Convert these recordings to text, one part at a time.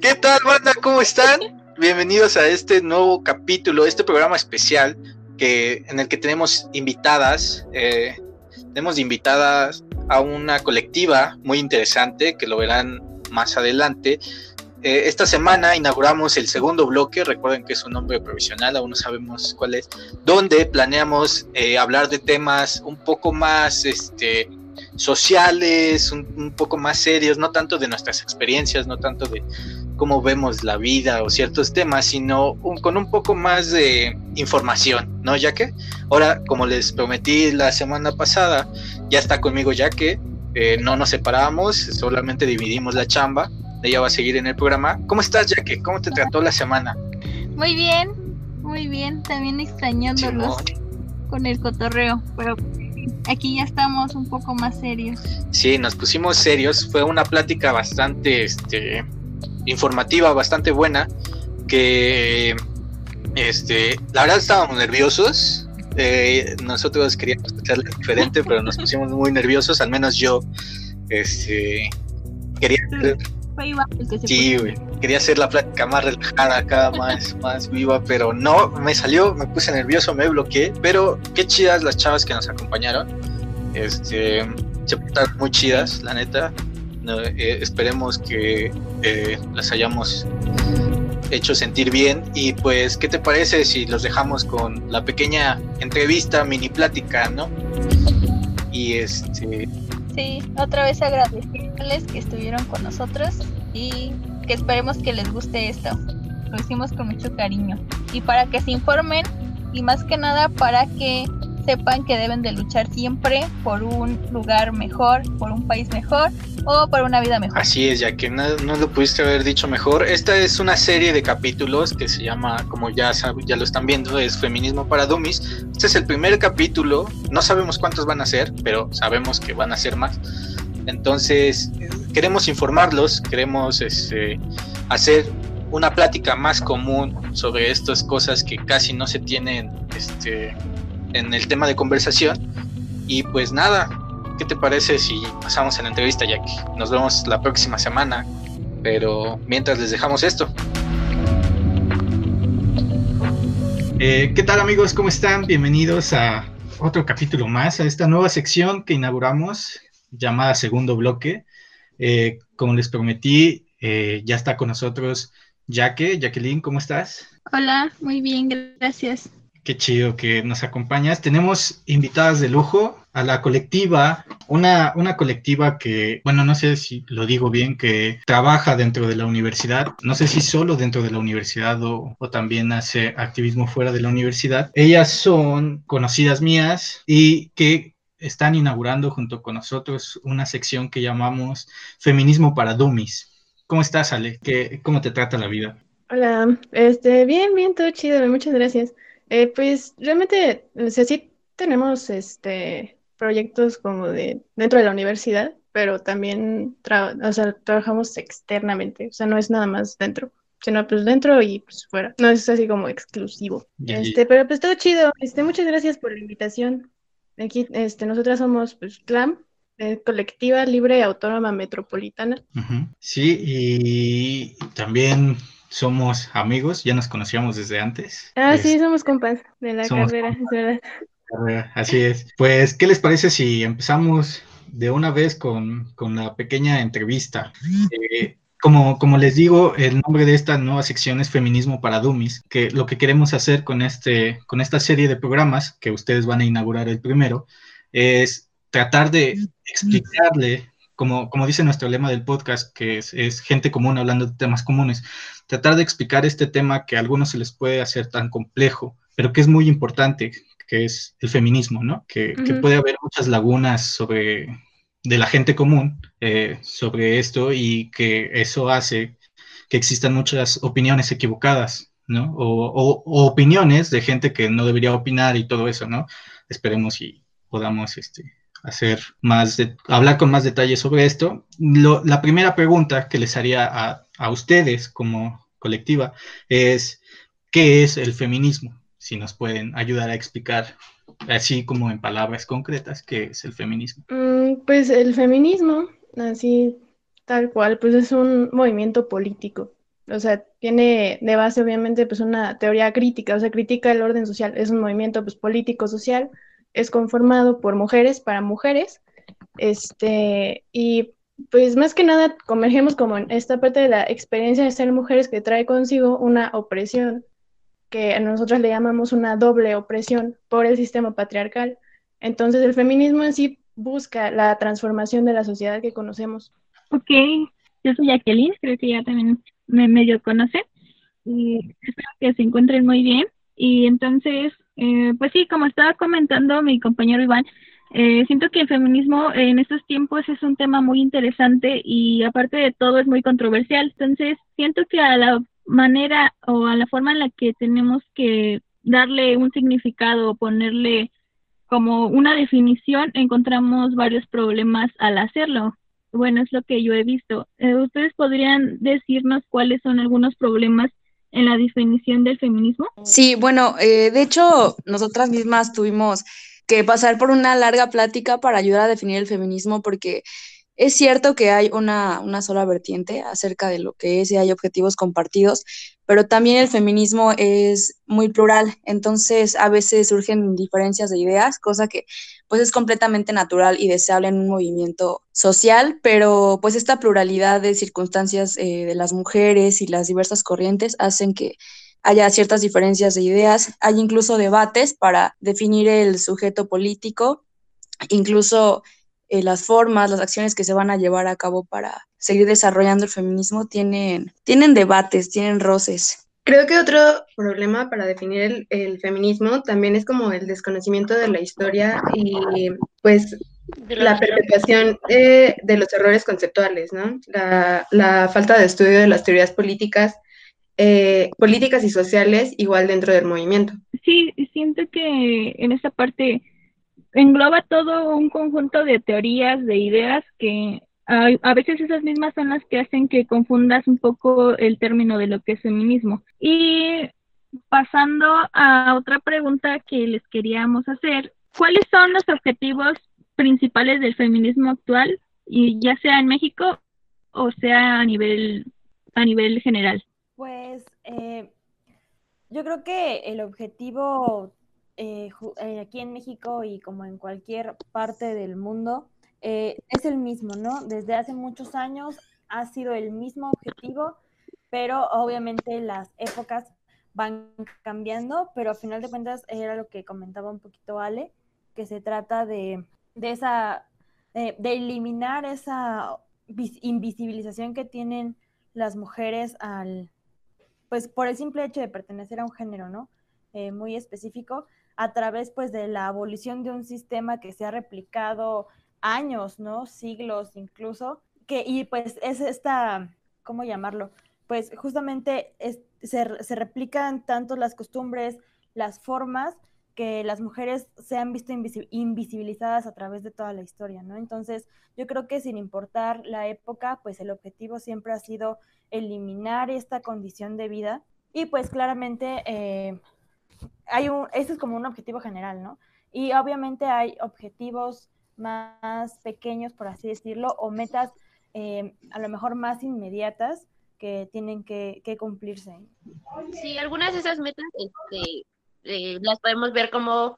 ¿Qué tal, banda? ¿Cómo están? Bienvenidos a este nuevo capítulo, este programa especial que, en el que tenemos invitadas. Eh, tenemos invitadas a una colectiva muy interesante que lo verán más adelante. Eh, esta semana inauguramos el segundo bloque, recuerden que es un nombre provisional, aún no sabemos cuál es, donde planeamos eh, hablar de temas un poco más este, sociales, un, poco más serios, no tanto de nuestras experiencias, no tanto de cómo vemos la vida o ciertos temas, sino con un poco más de información, ¿no, Yaque? Ahora, como les prometí la semana pasada, ya está conmigo Yaque, eh, no nos separamos, solamente dividimos la chamba ella va a seguir en el programa. ¿Cómo estás, Jackie? ¿Cómo te trató la semana? Muy bien, muy bien. También extrañándolos con el cotorreo, pero aquí ya estamos un poco más serios. Sí, nos pusimos serios. Fue una plática bastante este, informativa, bastante buena. Que este, la verdad estábamos nerviosos. Eh, nosotros queríamos hacerlo diferente, pero nos pusimos muy nerviosos. Al menos yo este, quería sí, güey. Quería hacer la plática más relajada acá, más, más viva, pero no, me salió, me puse nervioso, me bloqueé. Pero qué chidas las chavas que nos acompañaron. Este, se portaron muy chidas, la neta. Eh, esperemos que eh, las hayamos hecho sentir bien. Y pues, ¿qué te parece si los dejamos con la pequeña entrevista, mini plática, ¿no? Y este. Sí, otra vez agradecerles que estuvieron con nosotros y que esperemos que les guste esto. Lo hicimos con mucho cariño. Y para que se informen y más que nada para que sepan que deben de luchar siempre por un lugar mejor, por un país mejor o por una vida mejor. Así es, ya que no, lo pudiste haber dicho mejor. Esta es una serie de capítulos que se llama, como ya, ya lo están viendo, es Feminismo para Dummies. Este es el primer capítulo, no sabemos cuántos van a ser, pero sabemos que van a ser más. Entonces, queremos informarlos, queremos este, hacer una plática más común sobre estas cosas que casi no se tienen este, en el tema de conversación. Y pues nada, ¿qué te parece si pasamos a la entrevista, Jackie? Nos vemos la próxima semana, pero mientras les dejamos esto. Eh, ¿Qué tal amigos? ¿Cómo están? Bienvenidos a otro capítulo más, a esta nueva sección que inauguramos llamada Segundo Bloque. Eh, como les prometí, eh, ya está con nosotros Jaque. Jacqueline, ¿cómo estás? Hola, muy bien, gracias. Qué chido que nos acompañas. Tenemos invitadas de lujo a la colectiva, una, una colectiva que, bueno, no sé si lo digo bien, que trabaja dentro de la universidad, no sé si solo dentro de la universidad o, también hace activismo fuera de la universidad. Ellas son conocidas mías y que están inaugurando junto con nosotros una sección que llamamos Feminismo para Dummies. ¿Cómo estás, Ale? ¿Qué, ¿Cómo te trata la vida? Hola, este, bien, bien, todo chido, muchas gracias. Eh, pues realmente, o sea, sí tenemos este, proyectos como de dentro de la universidad, pero también o sea, trabajamos externamente, o sea, no es nada más dentro, sino pues dentro y pues fuera, no es así como exclusivo. Este, pero pues todo chido, este, muchas gracias por la invitación. Aquí, este, nosotras somos pues CLAM, eh, Colectiva Libre Autónoma Metropolitana. Sí, y también somos amigos, ya nos conocíamos desde antes. Ah, sí, somos compas de la carrera, es verdad. Así es. Pues, ¿qué les parece si empezamos de una vez con, la pequeña entrevista? Eh, como, como les digo, el nombre de esta nueva sección es Feminismo para Dummies, que lo que queremos hacer con, este, con esta serie de programas, que ustedes van a inaugurar el primero, es tratar de explicarle como, como dice nuestro lema del podcast, que es, es, gente común hablando de temas comunes, tratar de explicar este tema que a algunos se les puede hacer tan complejo, pero que es muy importante, que es el feminismo, ¿no? Que, que puede haber muchas lagunas sobre de la gente común eh, sobre esto y que eso hace que existan muchas opiniones equivocadas, ¿no? O, o, o, opiniones de gente que no debería opinar y todo eso, ¿no? Esperemos y podamos este, hacer más, de, hablar con más detalles sobre esto. La primera pregunta que les haría a, a, ustedes como colectiva es, ¿qué es el feminismo? Si nos pueden ayudar a explicar, así como en palabras concretas, qué es el feminismo. Mm, pues el feminismo, así Tal cual, pues es un movimiento político. O sea, tiene de base obviamente pues una teoría crítica, o sea, critica el orden social. Es un movimiento pues político social, es conformado por mujeres para mujeres. Este, y pues más que nada convergemos como en esta parte de la experiencia de ser mujeres que trae consigo una opresión, que nosotros le llamamos una doble opresión por el sistema patriarcal. Entonces el feminismo en sí busca la transformación de la sociedad que conocemos. Ok, yo soy Jacqueline, creo que ya también me medio conoce y espero que se encuentren muy bien. Y entonces, eh, pues sí, como estaba comentando mi compañero Iván, eh, siento que el feminismo en estos tiempos es un tema muy interesante y aparte de todo es muy controversial. Entonces, siento que a la manera o a la forma en la que tenemos que darle un significado o ponerle como una definición, encontramos varios problemas al hacerlo. Bueno, es lo que yo he visto. Eh, ¿Ustedes podrían decirnos cuáles son algunos problemas en la definición del feminismo? Sí, bueno, eh, de hecho, nosotras mismas tuvimos que pasar por una larga plática para ayudar a definir el feminismo porque es cierto que hay una, una, sola vertiente acerca de lo que es y hay objetivos compartidos, pero también el feminismo es muy plural, entonces a veces surgen diferencias de ideas, cosa que pues es completamente natural y deseable en un movimiento social, pero pues esta pluralidad de circunstancias eh, de las mujeres y las diversas corrientes hacen que haya ciertas diferencias de ideas, hay incluso debates para definir el sujeto político, incluso eh, las formas, las acciones que se van a llevar a cabo para seguir desarrollando el feminismo tienen, tienen debates, tienen roces. Creo que otro problema para definir el, feminismo también es como el desconocimiento de la historia y pues la perpetuación eh, de los errores conceptuales, ¿no? La, la, falta de estudio de las teorías políticas, eh, políticas y sociales igual dentro del movimiento. Sí, siento que en esta parte engloba todo un conjunto de teorías, de ideas que a, veces esas mismas son las que hacen que confundas un poco el término de lo que es feminismo. Y pasando a otra pregunta que les queríamos hacer, ¿cuáles son los objetivos principales del feminismo actual, y ya sea en México o sea a nivel a nivel general? Pues eh, yo creo que el objetivo eh, eh, aquí en México y como en cualquier parte del mundo, eh, es el mismo, ¿no? Desde hace muchos años ha sido el mismo objetivo, pero obviamente las épocas van cambiando, pero a final de cuentas era lo que comentaba un poquito Ale, que se trata de, de esa, de eliminar esa invisibilización que tienen las mujeres al, pues por el simple hecho de pertenecer a un género, ¿no? muy específico, a través pues de la abolición de un sistema que se ha replicado años, ¿no? Siglos incluso, que, y pues es esta, ¿cómo llamarlo? Pues justamente se, se replican tanto las costumbres, las formas, que las mujeres se han visto invisibilizadas a través de toda la historia, ¿no? Entonces, yo creo que sin importar la época, pues el objetivo siempre ha sido eliminar esta condición de vida y pues claramente eh, hay un, ese es como un objetivo general, ¿no? Y obviamente hay objetivos más pequeños, por así decirlo, o metas eh, a lo mejor más inmediatas que tienen que, cumplirse. Sí, algunas de esas metas este, eh, las podemos ver como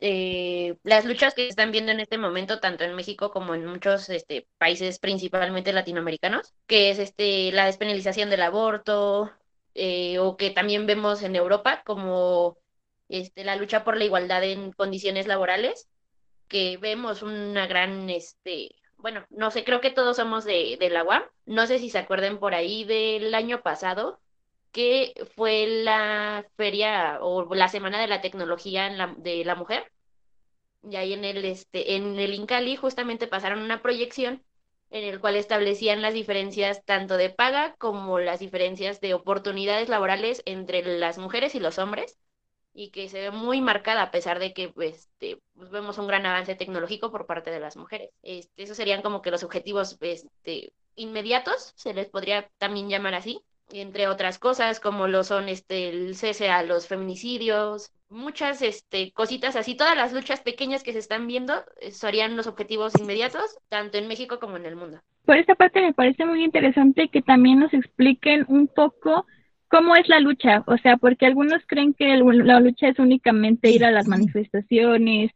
eh, las luchas que se están viendo en este momento, tanto en México como en muchos este, países, principalmente latinoamericanos, que es este, la despenalización del aborto, eh, o que también vemos en Europa como este, la lucha por la igualdad en condiciones laborales, que vemos una gran, este, bueno, no sé, creo que todos somos de, de la no sé si se acuerden por ahí del año pasado, que fue la feria o la semana de la tecnología de la mujer. Y ahí en el, este, en el Incali justamente pasaron una proyección en el cual establecían las diferencias tanto de paga como las diferencias de oportunidades laborales entre las mujeres y los hombres y que se ve muy marcada a pesar de que este, pues vemos un gran avance tecnológico por parte de las mujeres. Este, esos serían como que los objetivos este, inmediatos, se les podría también llamar así, entre otras cosas como lo son este, el cese a los feminicidios, muchas este, cositas así, todas las luchas pequeñas que se están viendo eh, serían los objetivos inmediatos, tanto en México como en el mundo. Por esta parte me parece muy interesante que también nos expliquen un poco cómo es la lucha, o sea, porque algunos creen que la lucha es únicamente ir a las manifestaciones,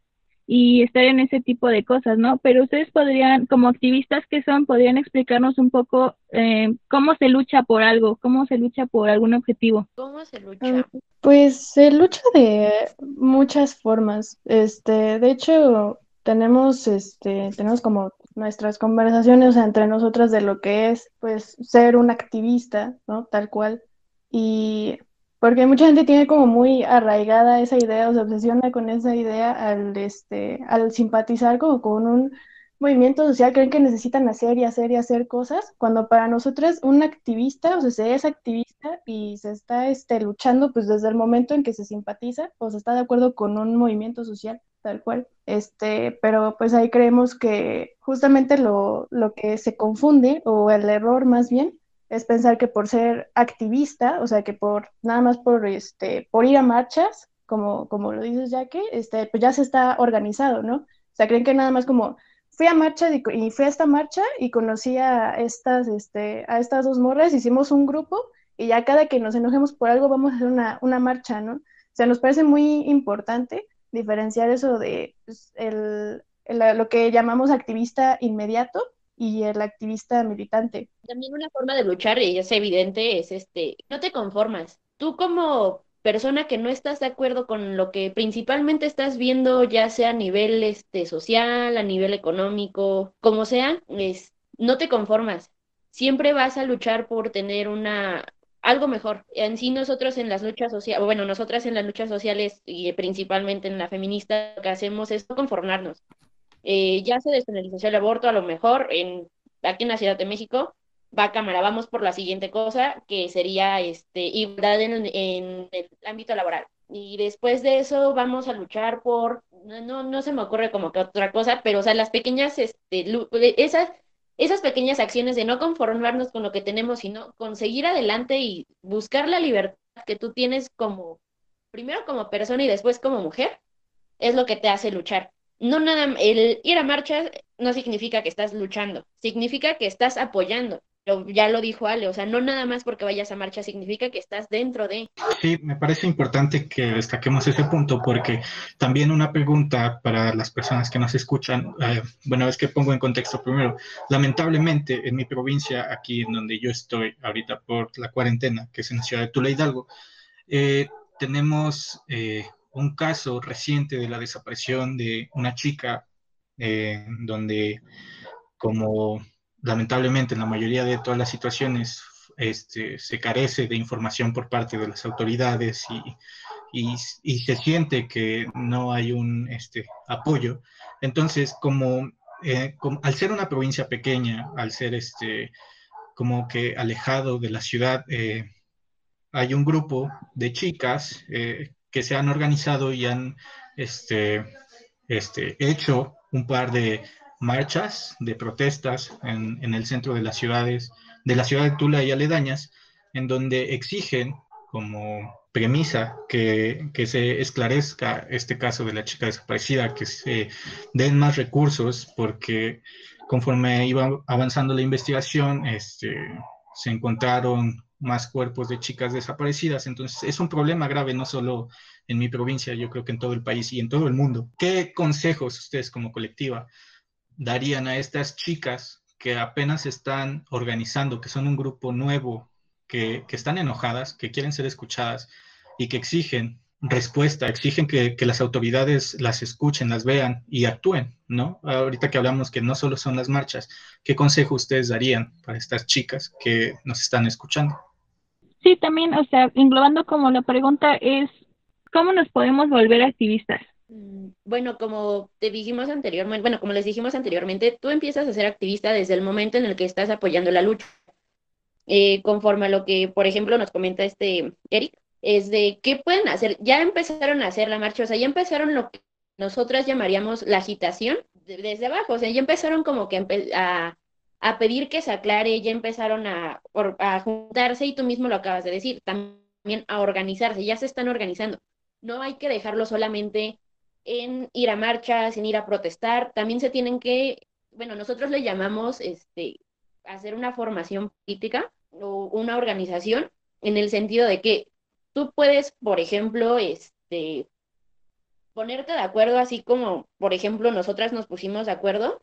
y estar en ese tipo de cosas, ¿no? Pero ustedes podrían, como activistas que son, podrían explicarnos un poco eh, cómo se lucha por algo, cómo se lucha por algún objetivo. ¿Cómo se lucha? Pues se lucha de muchas formas. Este, de hecho, tenemos, este, tenemos como nuestras conversaciones entre nosotras de lo que es, pues, ser un activista, ¿no? Tal cual. Y porque mucha gente tiene como muy arraigada esa idea o se obsesiona con esa idea al, este, al simpatizar como con un movimiento social, creen que necesitan hacer y hacer y hacer cosas, cuando para nosotros un activista, o sea, se es activista y se está este, luchando pues desde el momento en que se simpatiza o se está de acuerdo con un movimiento social, tal cual. Este, pero pues ahí creemos que justamente lo, lo que se confunde, o el error más bien, es pensar que por ser activista, o sea, que por nada más por este por ir a marchas, como, como lo dices ya que, este, pues ya se está organizado, ¿no? O sea, creen que nada más como fui a marcha y, y fui a esta marcha y conocí a estas, este, a estas dos morras, hicimos un grupo y ya cada que nos enojemos por algo vamos a hacer una, una marcha, ¿no? O sea, nos parece muy importante diferenciar eso de pues, el, lo que llamamos activista inmediato y el activista militante. También una forma de luchar, y es evidente, es este, no te conformas. Tú como persona que no estás de acuerdo con lo que principalmente estás viendo, ya sea a nivel este, social, a nivel económico, como sea, es, no te conformas. Siempre vas a luchar por tener una algo mejor. En sí nosotros en las luchas sociales, bueno, nosotras en las luchas sociales y principalmente en la feminista, lo que hacemos es conformarnos. Eh, ya se despenalizó el aborto, a lo mejor en, aquí en la Ciudad de México, va cámara, vamos por la siguiente cosa, que sería este, igualdad en, en el ámbito laboral. Y después de eso vamos a luchar por, no, no se me ocurre como que otra cosa, pero o sea, las pequeñas, este, esas, esas pequeñas acciones de no conformarnos con lo que tenemos, sino conseguir adelante y buscar la libertad que tú tienes como, primero como persona y después como mujer, es lo que te hace luchar no nada, el ir a marcha no significa que estás luchando, significa que estás apoyando. ya lo dijo Ale, o sea, no nada más porque vayas a marcha significa que estás dentro de. Sí, me parece importante que destaquemos ese punto porque también una pregunta para las personas que nos escuchan, eh, bueno, es que pongo en contexto primero, lamentablemente en mi provincia, aquí en donde yo estoy ahorita por la cuarentena, que es en la ciudad de Tula Hidalgo, eh, tenemos eh, un caso reciente de la desaparición de una chica, eh, donde como lamentablemente en la mayoría de todas las situaciones este, se carece de información por parte de las autoridades y, y, se siente que no hay un este, apoyo. Entonces, como, eh, al ser una provincia pequeña, al ser este, como que alejado de la ciudad, eh, hay un grupo de chicas que se han organizado y han este, este, hecho un par de marchas, de protestas en, en, el centro de las ciudades, de la ciudad de Tula y aledañas, en donde exigen como premisa que, que, se esclarezca este caso de la chica desaparecida, que se den más recursos, porque conforme iba avanzando la investigación, este, se encontraron más cuerpos de chicas desaparecidas. Entonces, es un problema grave, no solo en mi provincia, yo creo que en todo el país y en todo el mundo. ¿Qué consejos ustedes como colectiva darían a estas chicas que apenas están organizando, que son un grupo nuevo, que, están enojadas, que quieren ser escuchadas y que exigen respuesta, exigen que, que, las autoridades las escuchen, las vean y actúen, ¿no? Ahorita que hablamos que no solo son las marchas, ¿qué consejo ustedes darían para estas chicas que nos están escuchando? Sí, también, o sea, englobando como la pregunta es, ¿cómo nos podemos volver activistas? Mm, bueno, como te dijimos anteriormente, bueno, como les dijimos anteriormente, tú empiezas a ser activista desde el momento en el que estás apoyando la lucha. Eh, conforme a lo que, por ejemplo, nos comenta este Eric, es de qué pueden hacer. Ya empezaron a hacer la marcha, o sea, ya empezaron lo que nosotras llamaríamos la agitación desde abajo, o sea, ya empezaron como que a, a pedir que se aclare, ya empezaron a, a juntarse y tú mismo lo acabas de decir, también a organizarse, ya se están organizando. no hay que dejarlo solamente en ir a marchas, en ir a protestar, también se tienen que, bueno, nosotros le llamamos este, hacer una formación política o una organización en el sentido de que tú puedes, por ejemplo, este, ponerte de acuerdo, así como, por ejemplo, nosotras nos pusimos de acuerdo,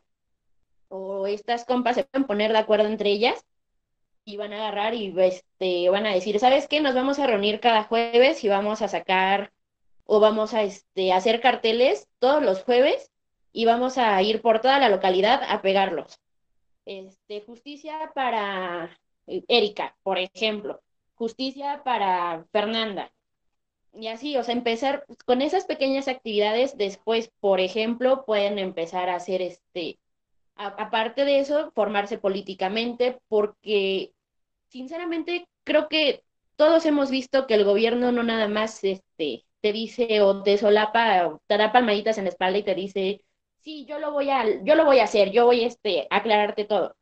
o estas compas se pueden poner de acuerdo entre ellas y van a agarrar y este, van a decir, ¿sabes qué? Nos vamos a reunir cada jueves y vamos a sacar o vamos a este, hacer carteles todos los jueves y vamos a ir por toda la localidad a pegarlos. Este, justicia para Erika, por ejemplo, justicia para Fernanda. Y así, o sea, empezar con esas pequeñas actividades, después, por ejemplo, pueden empezar a hacer este, aparte de eso, formarse políticamente, porque sinceramente creo que todos hemos visto que el gobierno no nada más este, te dice o te solapa, o te da palmaditas en la espalda y te dice, sí, yo lo voy a, yo lo voy a hacer, yo voy este, a aclararte todo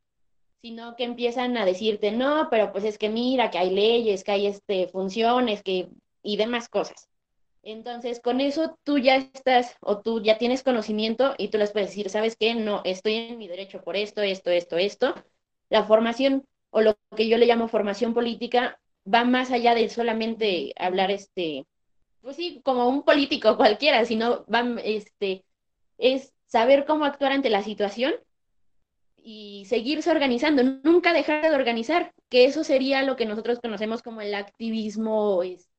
sino que empiezan a decirte, no, pero pues es que mira, que hay leyes, que hay este, funciones, que, y demás cosas. Entonces, con eso tú ya estás o tú ya tienes conocimiento y tú les puedes decir, ¿sabes qué? No, estoy en mi derecho por esto, esto, esto, esto. La formación o lo que yo le llamo formación política va más allá de solamente hablar, este, pues sí, como un político cualquiera, sino va, este, es saber cómo actuar ante la situación y seguirse organizando, nunca dejar de organizar, que eso sería lo que nosotros conocemos como el activismo este,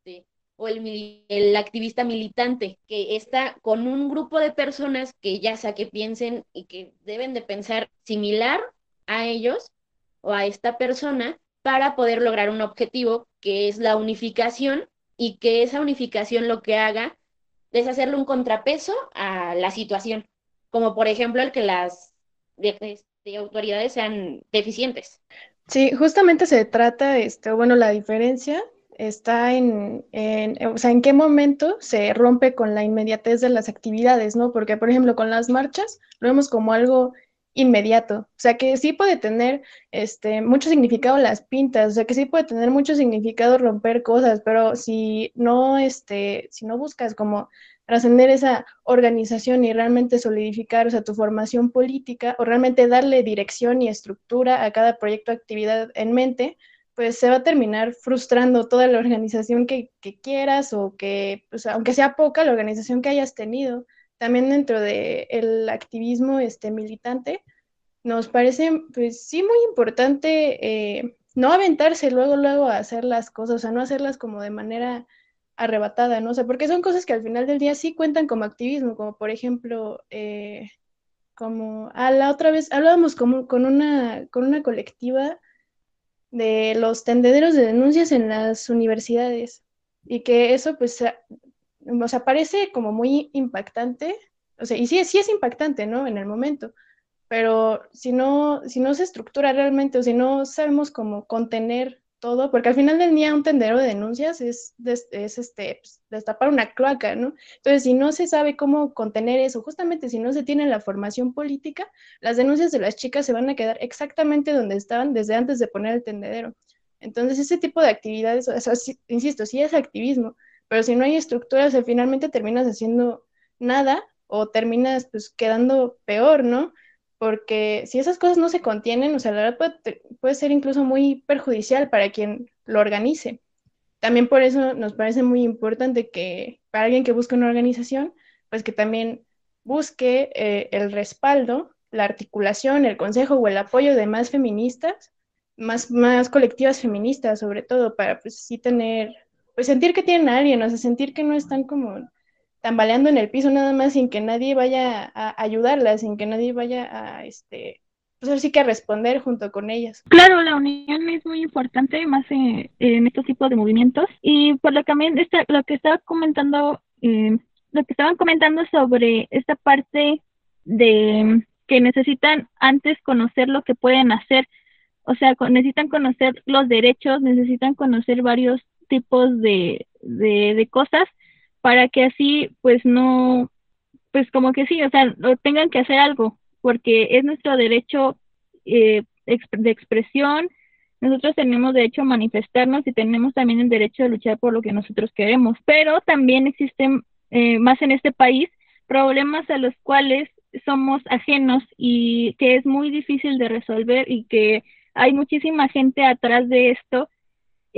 o el, el activista militante, que está con un grupo de personas que ya sea que piensen y que deben de pensar similar a ellos o a esta persona para poder lograr un objetivo que es la unificación y que esa unificación lo que haga es hacerle un contrapeso a la situación, como por ejemplo el que las autoridades sean deficientes. Sí, justamente se trata, este, bueno, la diferencia está en, en, o sea, en qué momento se rompe con la inmediatez de las actividades, ¿no? Porque, por ejemplo, con las marchas lo vemos como algo inmediato, o sea, que sí puede tener este, mucho significado las pintas, o sea, que sí puede tener mucho significado romper cosas, pero si no, este, si no buscas como trascender esa organización y realmente solidificar, o sea, tu formación política o realmente darle dirección y estructura a cada proyecto actividad en mente, pues se va a terminar frustrando toda la organización que, quieras o que, pues, aunque sea poca, la organización que hayas tenido. También dentro del activismo este, militante, nos parece, pues sí, muy importante eh, no aventarse luego, luego a hacer las cosas, o sea, no hacerlas como de manera arrebatada, ¿no? O sea, porque son cosas que al final del día sí cuentan como activismo, como por ejemplo, eh, como a la otra vez hablábamos como, con, una, con una colectiva de los tendederos de denuncias en las universidades y que eso pues o sea, parece como muy impactante, o sea, y sí, sí es impactante, ¿no? En el momento, pero si no, si no se estructura realmente o si no sabemos cómo contener todo, porque al final del día un tendero de denuncias es, es este, pues, destapar una cloaca, ¿no? Entonces, si no se sabe cómo contener eso, justamente si no se tiene la formación política, las denuncias de las chicas se van a quedar exactamente donde estaban desde antes de poner el tendedero. Entonces, ese tipo de actividades, o sea, insisto, sí es activismo, pero si no hay estructuras, finalmente terminas haciendo nada o terminas pues quedando peor, ¿no? Porque si esas cosas no se contienen, o sea, la verdad puede, ser incluso muy perjudicial para quien lo organice. También por eso nos parece muy importante que para alguien que busque una organización, pues que también busque eh, el respaldo, la articulación, el consejo o el apoyo de más feministas, más, más colectivas feministas sobre todo, para pues sí tener, pues sentir que tienen a alguien, o sea, sentir que no están como tambaleando en el piso nada más sin que nadie vaya a ayudarlas, sin que nadie vaya a, este, pues así que a responder junto con ellas. Claro, la unión es muy importante, más en, estos tipos de movimientos. Y por lo que también está, lo que estaba comentando, eh, lo que estaban comentando sobre esta parte de que necesitan antes conocer lo que pueden hacer, o sea, necesitan conocer los derechos, necesitan conocer varios tipos de, de cosas para que así pues no, pues como que sí, o sea, tengan que hacer algo, porque es nuestro derecho eh, de expresión nosotros tenemos derecho a manifestarnos y tenemos también el derecho de luchar por lo que nosotros queremos, pero también existen eh, más en este país problemas a los cuales somos ajenos y que es muy difícil de resolver y que hay muchísima gente atrás de esto.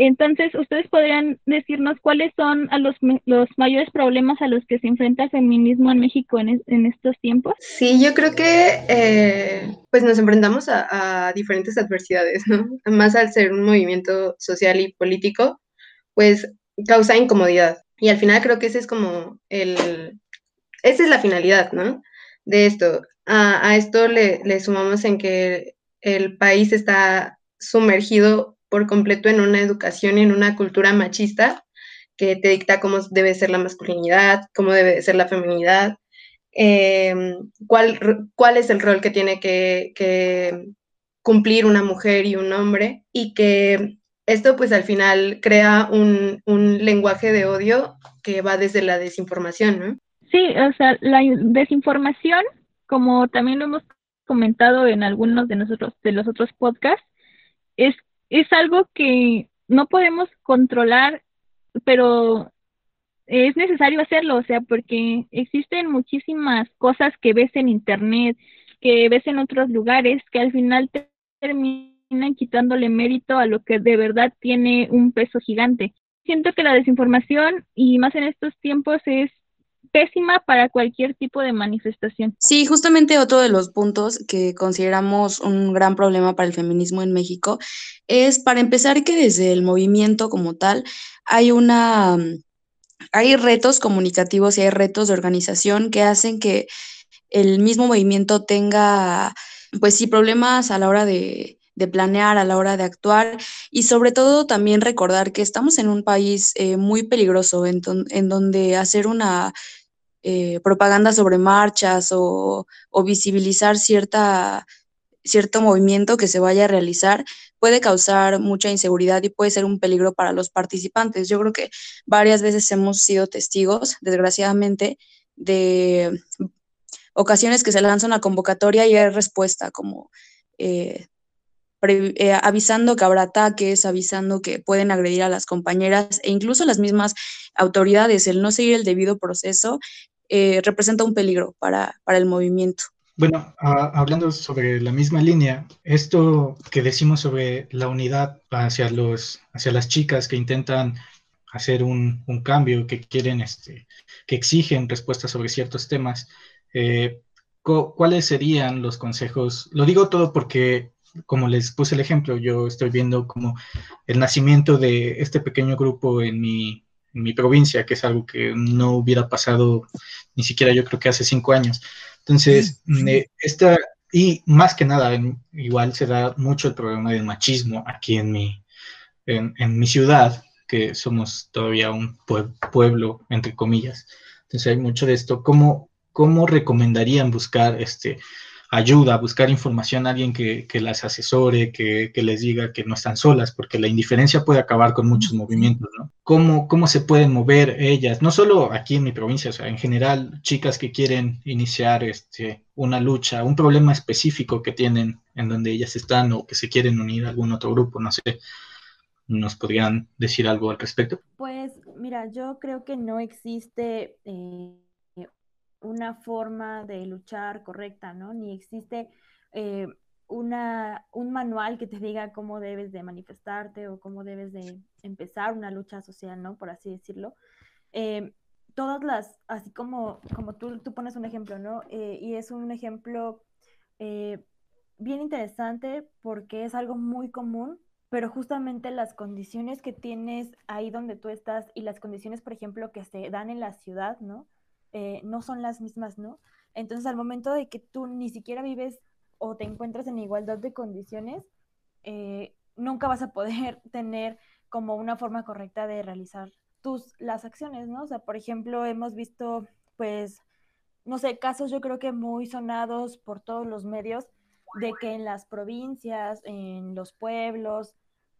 Entonces, ¿ustedes podrían decirnos cuáles son a los, los mayores problemas a los que se enfrenta el feminismo en México en, en estos tiempos? Sí, yo creo que eh, pues nos enfrentamos a, a, diferentes adversidades, ¿no? Más al ser un movimiento social y político, pues causa incomodidad. Y al final creo que ese es como el, esa es la finalidad, ¿no? De esto. A, a esto le, le, sumamos en que el país está sumergido por completo en una educación y en una cultura machista que te dicta cómo debe ser la masculinidad, cómo debe ser la feminidad, eh, cuál, cuál es el rol que tiene que, que cumplir una mujer y un hombre, y que esto pues al final crea un, un lenguaje de odio que va desde la desinformación, ¿no? Sí, o sea, la desinformación, como también lo hemos comentado en algunos de nosotros, de los otros podcasts, es, es algo que no podemos controlar, pero es necesario hacerlo, o sea, porque existen muchísimas cosas que ves en internet, que ves en otros lugares, que al final te terminan quitándole mérito a lo que de verdad tiene un peso gigante. Siento que la desinformación, y más en estos tiempos, es pésima para cualquier tipo de manifestación. Sí, justamente otro de los puntos que consideramos un gran problema para el feminismo en México es, para empezar, que desde el movimiento como tal hay una... Hay retos comunicativos y hay retos de organización que hacen que el mismo movimiento tenga, pues sí, problemas a la hora de, planear, a la hora de actuar y sobre todo también recordar que estamos en un país eh, muy peligroso en, en, donde hacer una eh, propaganda sobre marchas o, visibilizar cierta, cierto movimiento que se vaya a realizar puede causar mucha inseguridad y puede ser un peligro para los participantes. Yo creo que varias veces hemos sido testigos, desgraciadamente, de ocasiones que se lanza una convocatoria y hay respuesta como eh, eh, avisando que habrá ataques, avisando que pueden agredir a las compañeras e incluso las mismas autoridades. El no seguir el debido proceso eh, representa un peligro para, para el movimiento. Bueno, uh, hablando sobre la misma línea, esto que decimos sobre la unidad hacia, los, hacia las chicas que intentan hacer un, un cambio, que quieren, este, que exigen respuestas sobre ciertos temas, eh, ¿cuáles serían los consejos? Lo digo todo porque como les puse el ejemplo, yo estoy viendo como el nacimiento de este pequeño grupo en mi, en mi provincia, que es algo que no hubiera pasado ni siquiera yo creo que hace cinco años. Entonces, esta, y más que nada, igual se da mucho el problema del machismo aquí en mi, en, en mi ciudad, que somos todavía un pueblo, entre comillas. Entonces hay mucho de esto. ¿Cómo, cómo recomendarían buscar este, ayuda, buscar información a alguien que, que las asesore, que, que, les diga que no están solas, porque la indiferencia puede acabar con muchos movimientos, ¿no? ¿Cómo, ¿Cómo se pueden mover ellas? No solo aquí en mi provincia, o sea, en general, chicas que quieren iniciar este, una lucha, un problema específico que tienen en donde ellas están o que se quieren unir a algún otro grupo, no sé. ¿Nos podrían decir algo al respecto? Pues mira, yo creo que no existe eh, una forma de luchar correcta, ¿no? Ni existe eh, una, un manual que te diga cómo debes de manifestarte o cómo debes de empezar una lucha social, ¿no? Por así decirlo. Eh, todas las, así como, como tú, tú pones un ejemplo, ¿no? Eh, y es un ejemplo bien interesante porque es algo muy común, pero justamente las condiciones que tienes ahí donde tú estás y las condiciones, por ejemplo, que se dan en la ciudad, ¿no? Eh, no son las mismas, ¿no? Entonces, al momento de que tú ni siquiera vives o te encuentras en igualdad de condiciones, eh, nunca vas a poder tener como una forma correcta de realizar tus las acciones, ¿no? O sea, por ejemplo, hemos visto, pues, no sé, casos yo creo que muy sonados por todos los medios de que en las provincias, en los pueblos,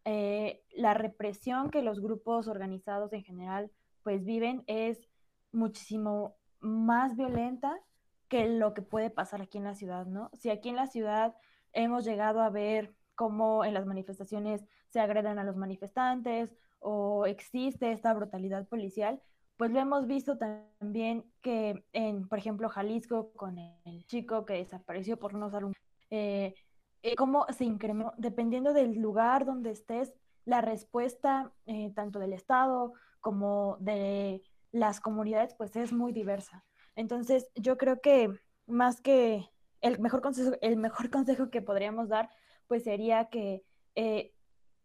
eh, la represión que los grupos organizados en general pues viven es muchísimo más violenta que lo que puede pasar aquí en la ciudad, ¿no? Si aquí en la ciudad hemos llegado a ver cómo en las manifestaciones se agreden a los manifestantes o existe esta brutalidad policial, pues lo hemos visto también que en, por ejemplo, Jalisco, con el chico que desapareció por no usar un... Eh, eh, cómo se incrementó, dependiendo del lugar donde estés, la respuesta eh, tanto del Estado como de las comunidades, pues es muy diversa. Entonces, yo creo que más que el mejor consejo, el mejor consejo que podríamos dar, pues sería que eh,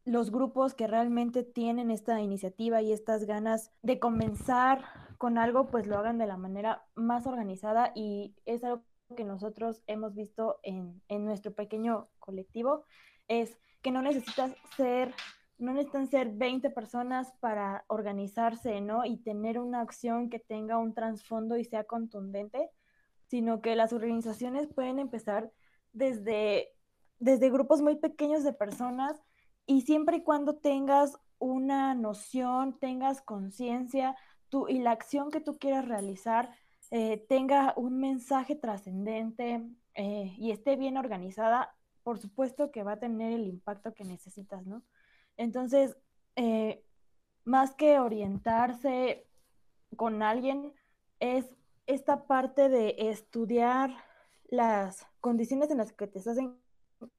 los grupos que realmente tienen esta iniciativa y estas ganas de comenzar con algo, pues lo hagan de la manera más organizada y es algo que nosotros hemos visto en, en nuestro pequeño colectivo, es que no necesitas ser no necesitan ser 20 personas para organizarse, ¿no? Y tener una acción que tenga un trasfondo y sea contundente, sino que las organizaciones pueden empezar desde, desde grupos muy pequeños de personas y siempre y cuando tengas una noción, tengas conciencia y la acción que tú quieras realizar eh, tenga un mensaje trascendente eh, y esté bien organizada, por supuesto que va a tener el impacto que necesitas, ¿no? Entonces, eh, más que orientarse con alguien, es esta parte de estudiar las condiciones en las que te hacen,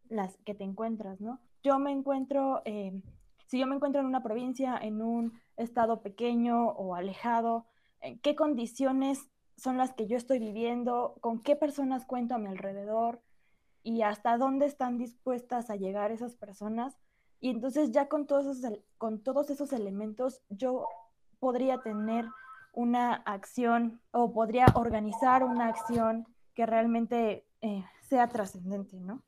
las que te encuentras, ¿no? Yo me encuentro, eh, si yo me encuentro en una provincia, en un estado pequeño o alejado, ¿qué condiciones son las que yo estoy viviendo? ¿Con qué personas cuento a mi alrededor? ¿Y hasta dónde están dispuestas a llegar esas personas? Y entonces ya con todos esos, con todos esos elementos yo podría tener una acción o podría organizar una acción que realmente eh, sea trascendente, ¿no?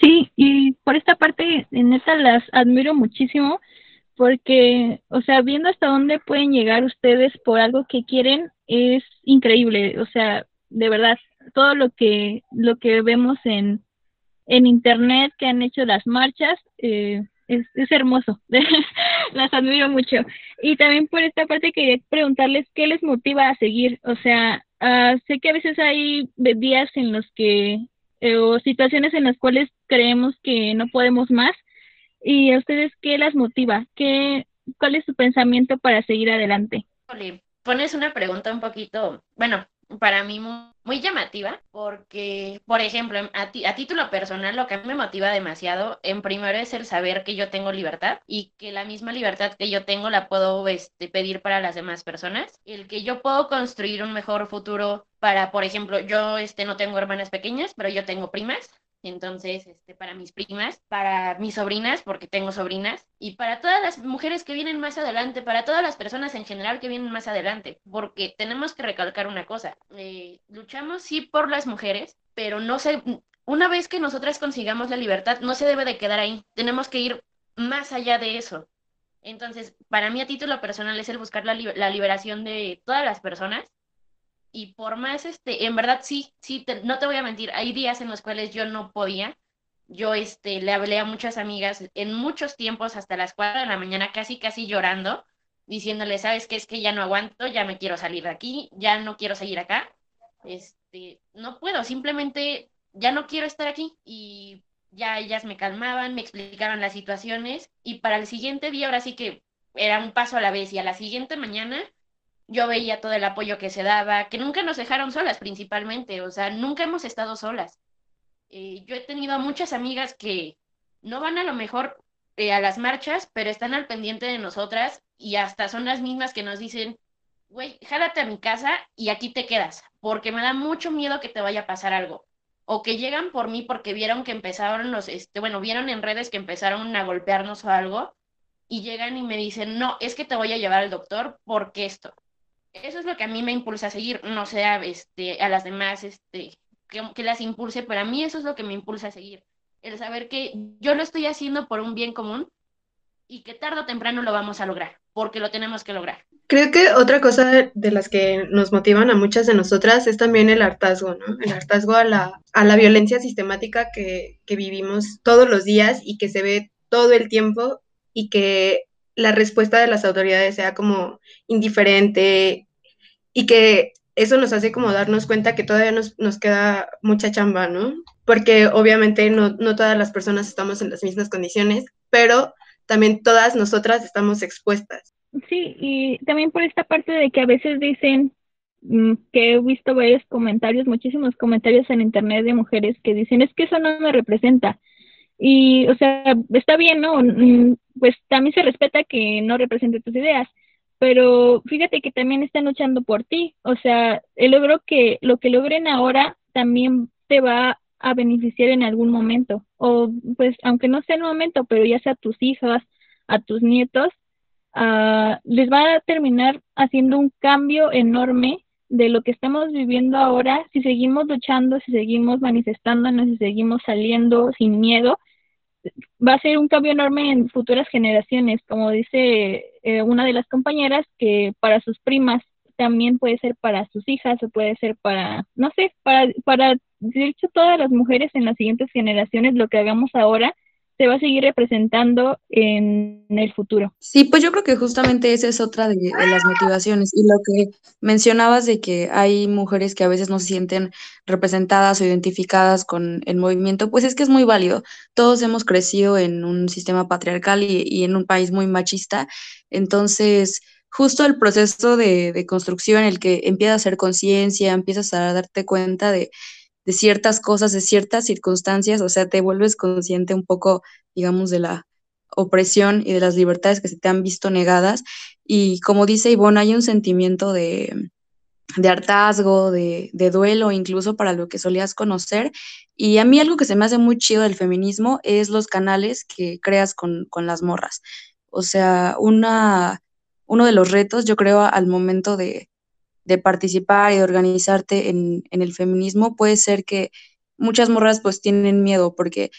Sí, y por esta parte, en esta las admiro muchísimo porque, o sea, viendo hasta dónde pueden llegar ustedes por algo que quieren es increíble, o sea, de verdad, todo lo que lo que vemos en en internet que han hecho las marchas, eh, es, es hermoso, las admiro mucho. Y también por esta parte quería preguntarles qué les motiva a seguir, o sea, uh, sé que a veces hay días en los que, eh, o situaciones en las cuales creemos que no podemos más, y a ustedes qué las motiva, ¿Qué, cuál es su pensamiento para seguir adelante. Pones una pregunta un poquito, bueno, para mí muy, llamativa, porque, por ejemplo, a, a, título personal, lo que a mí me motiva demasiado, en primero es el saber que yo tengo libertad y que la misma libertad que yo tengo la puedo este, pedir para las demás personas, el que yo puedo construir un mejor futuro para, por ejemplo, yo este, no tengo hermanas pequeñas, pero yo tengo primas, entonces, este, para mis primas, para mis sobrinas, porque tengo sobrinas, y para todas las mujeres que vienen más adelante, para todas las personas en general que vienen más adelante, porque tenemos que recalcar una cosa, eh, luchamos sí por las mujeres, pero no se, una vez que nosotras consigamos la libertad, no se debe de quedar ahí, tenemos que ir más allá de eso. Entonces, para mí a título personal es el buscar la, la liberación de todas las personas y por más, este, en verdad sí, sí, no te voy a mentir, hay días en los cuales yo no podía. Yo este, le hablé a muchas amigas en muchos tiempos, hasta las 4 de la mañana, casi, casi llorando, diciéndole, ¿sabes qué? Es que ya no aguanto, ya me quiero salir de aquí, ya no quiero seguir acá. Este, no puedo, simplemente ya no quiero estar aquí. Y ya ellas me calmaban, me explicaban las situaciones y para el siguiente día, ahora sí que era un paso a la vez y a la siguiente mañana yo veía todo el apoyo que se daba, que nunca nos dejaron solas principalmente, o sea, nunca hemos estado solas. Eh, yo he tenido muchas amigas que no van a lo mejor eh, a las marchas, pero están al pendiente de nosotras y hasta son las mismas que nos dicen, güey, jálate a mi casa y aquí te quedas, porque me da mucho miedo que te vaya a pasar algo. O que llegan por mí porque vieron que empezaron los, este, bueno, vieron en redes que empezaron a golpearnos o algo y llegan y me dicen, no, es que te voy a llevar al doctor porque esto eso es lo que a mí me impulsa a seguir, no sea este, a las demás este, que, las impulse, pero a mí eso es lo que me impulsa a seguir, el saber que yo lo estoy haciendo por un bien común y que tarde o temprano lo vamos a lograr, porque lo tenemos que lograr. Creo que otra cosa de las que nos motivan a muchas de nosotras es también el hartazgo, ¿no? El hartazgo a la, a la violencia sistemática que, que vivimos todos los días y que se ve todo el tiempo y que la respuesta de las autoridades sea como indiferente y que eso nos hace como darnos cuenta que todavía nos, nos queda mucha chamba, ¿no? Porque obviamente no, no todas las personas estamos en las mismas condiciones, pero también todas nosotras estamos expuestas. Sí, y también por esta parte de que a veces dicen mm, que he visto varios comentarios, muchísimos comentarios en internet de mujeres que dicen, es que eso no me representa. Y, o sea, está bien, ¿no? Mm, pues también se respeta que no represente tus ideas, pero fíjate que también están luchando por ti. O sea, el logro que, lo que logren ahora también te va a beneficiar en algún momento. O, pues, aunque no sea un momento, pero ya sea a tus hijas, a tus nietos, Ah, les va a terminar haciendo un cambio enorme de lo que estamos viviendo ahora si seguimos luchando, si seguimos manifestándonos, si seguimos saliendo sin miedo. Va a ser un cambio enorme en futuras generaciones, como dice eh, una de las compañeras, que para sus primas también puede ser para sus hijas o puede ser para, no sé, para, para, de hecho, todas las mujeres en las siguientes generaciones, lo que hagamos ahora se va a seguir representando en el futuro. Sí, pues yo creo que justamente esa es otra de, las motivaciones. Y lo que mencionabas de que hay mujeres que a veces no se sienten representadas o identificadas con el movimiento, pues es que es muy válido. Todos hemos crecido en un sistema patriarcal y, en un país muy machista. Entonces, justo el proceso de, de construcción, el que empieza a hacer conciencia, empiezas a darte cuenta de de ciertas cosas, de ciertas circunstancias, o sea, te vuelves consciente un poco, digamos, de la opresión y de las libertades que se te han visto negadas. Y como dice Ivonne, hay un sentimiento de, de hartazgo, de, de, duelo, incluso para lo que solías conocer. Y a mí algo que se me hace muy chido del feminismo es los canales que creas con, con las morras. O sea, una, uno de los retos, yo creo, al momento de, de participar y de organizarte en, el feminismo, puede ser que muchas morras pues tienen miedo porque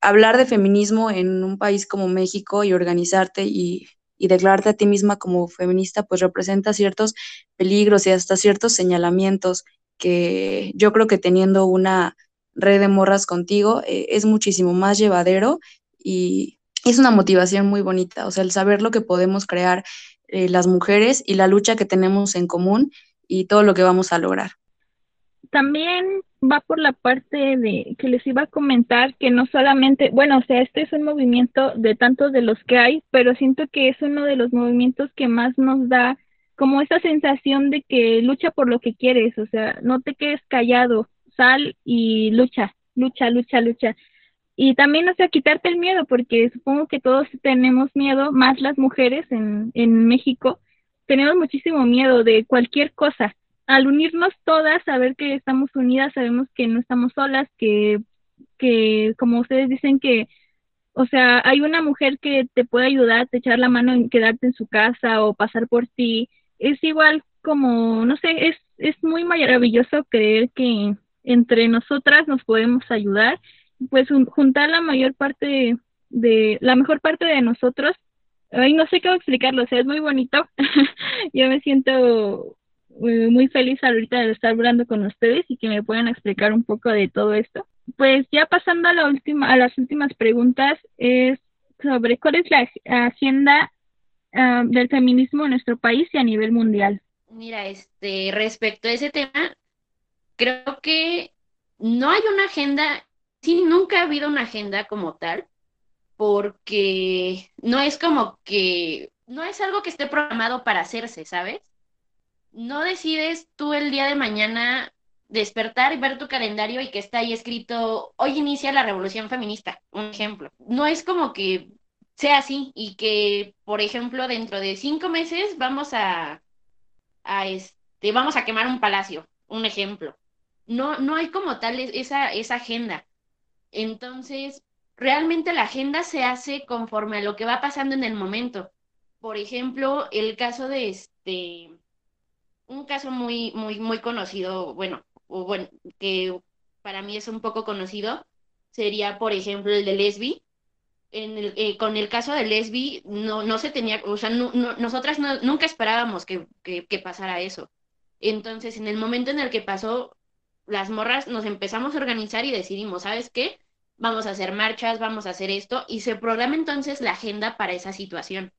hablar de feminismo en un país como México y organizarte y, y, declararte a ti misma como feminista, pues representa ciertos peligros y hasta ciertos señalamientos que yo creo que teniendo una red de morras contigo eh, es muchísimo más llevadero y es una motivación muy bonita, o sea, el saber lo que podemos crear eh, las mujeres y la lucha que tenemos en común y todo lo que vamos a lograr. También va por la parte de que les iba a comentar que no solamente, bueno, o sea, este es un movimiento de tantos de los que hay, pero siento que es uno de los movimientos que más nos da como esa sensación de que lucha por lo que quieres, o sea, no te quedes callado, sal y lucha, lucha, lucha, lucha. Y también, o sea, quitarte el miedo, porque supongo que todos tenemos miedo, más las mujeres en, en México, tenemos muchísimo miedo de cualquier cosa. Al unirnos todas, saber que estamos unidas, sabemos que no estamos solas, que, que como ustedes dicen que, o sea, hay una mujer que te puede ayudar, te echar la mano en quedarte en su casa o pasar por ti. Es igual como, no sé, es, es muy maravilloso creer que entre nosotras nos podemos ayudar pues juntar la mayor parte de, la mejor parte de nosotros. Ay, no sé cómo explicarlo, o sea, es muy bonito. Yo me siento eh, muy feliz ahorita de estar hablando con ustedes y que me puedan explicar un poco de todo esto. Pues ya pasando a la última, a las últimas preguntas es sobre cuál es la agenda ah, del feminismo en nuestro país y a nivel mundial. Mira, este, respecto a ese tema, creo que no hay una agenda sí, nunca ha habido una agenda como tal, porque no es como que, no es algo que esté programado para hacerse, ¿sabes? No decides tú el día de mañana despertar y ver tu calendario y que está ahí escrito, hoy inicia la revolución feminista, un ejemplo. No es como que sea así y que, por ejemplo, dentro de cinco meses vamos a, a este, vamos a quemar un palacio, un ejemplo. No, no hay como tal esa, esa agenda. Entonces, realmente la agenda se hace conforme a lo que va pasando en el momento. Por ejemplo, el caso de este, un caso muy, muy, muy conocido, bueno, o bueno, que para mí es un poco conocido, sería, por ejemplo, el de Lesbi. En el, eh, con el caso de Lesbi, no, no se tenía, o sea, nosotras nunca esperábamos que, que pasara eso. Entonces, en el momento en el que pasó, las morras nos empezamos a organizar y decidimos, ¿sabes qué? Vamos a hacer marchas, vamos a hacer esto, y se programa entonces la agenda para esa situación.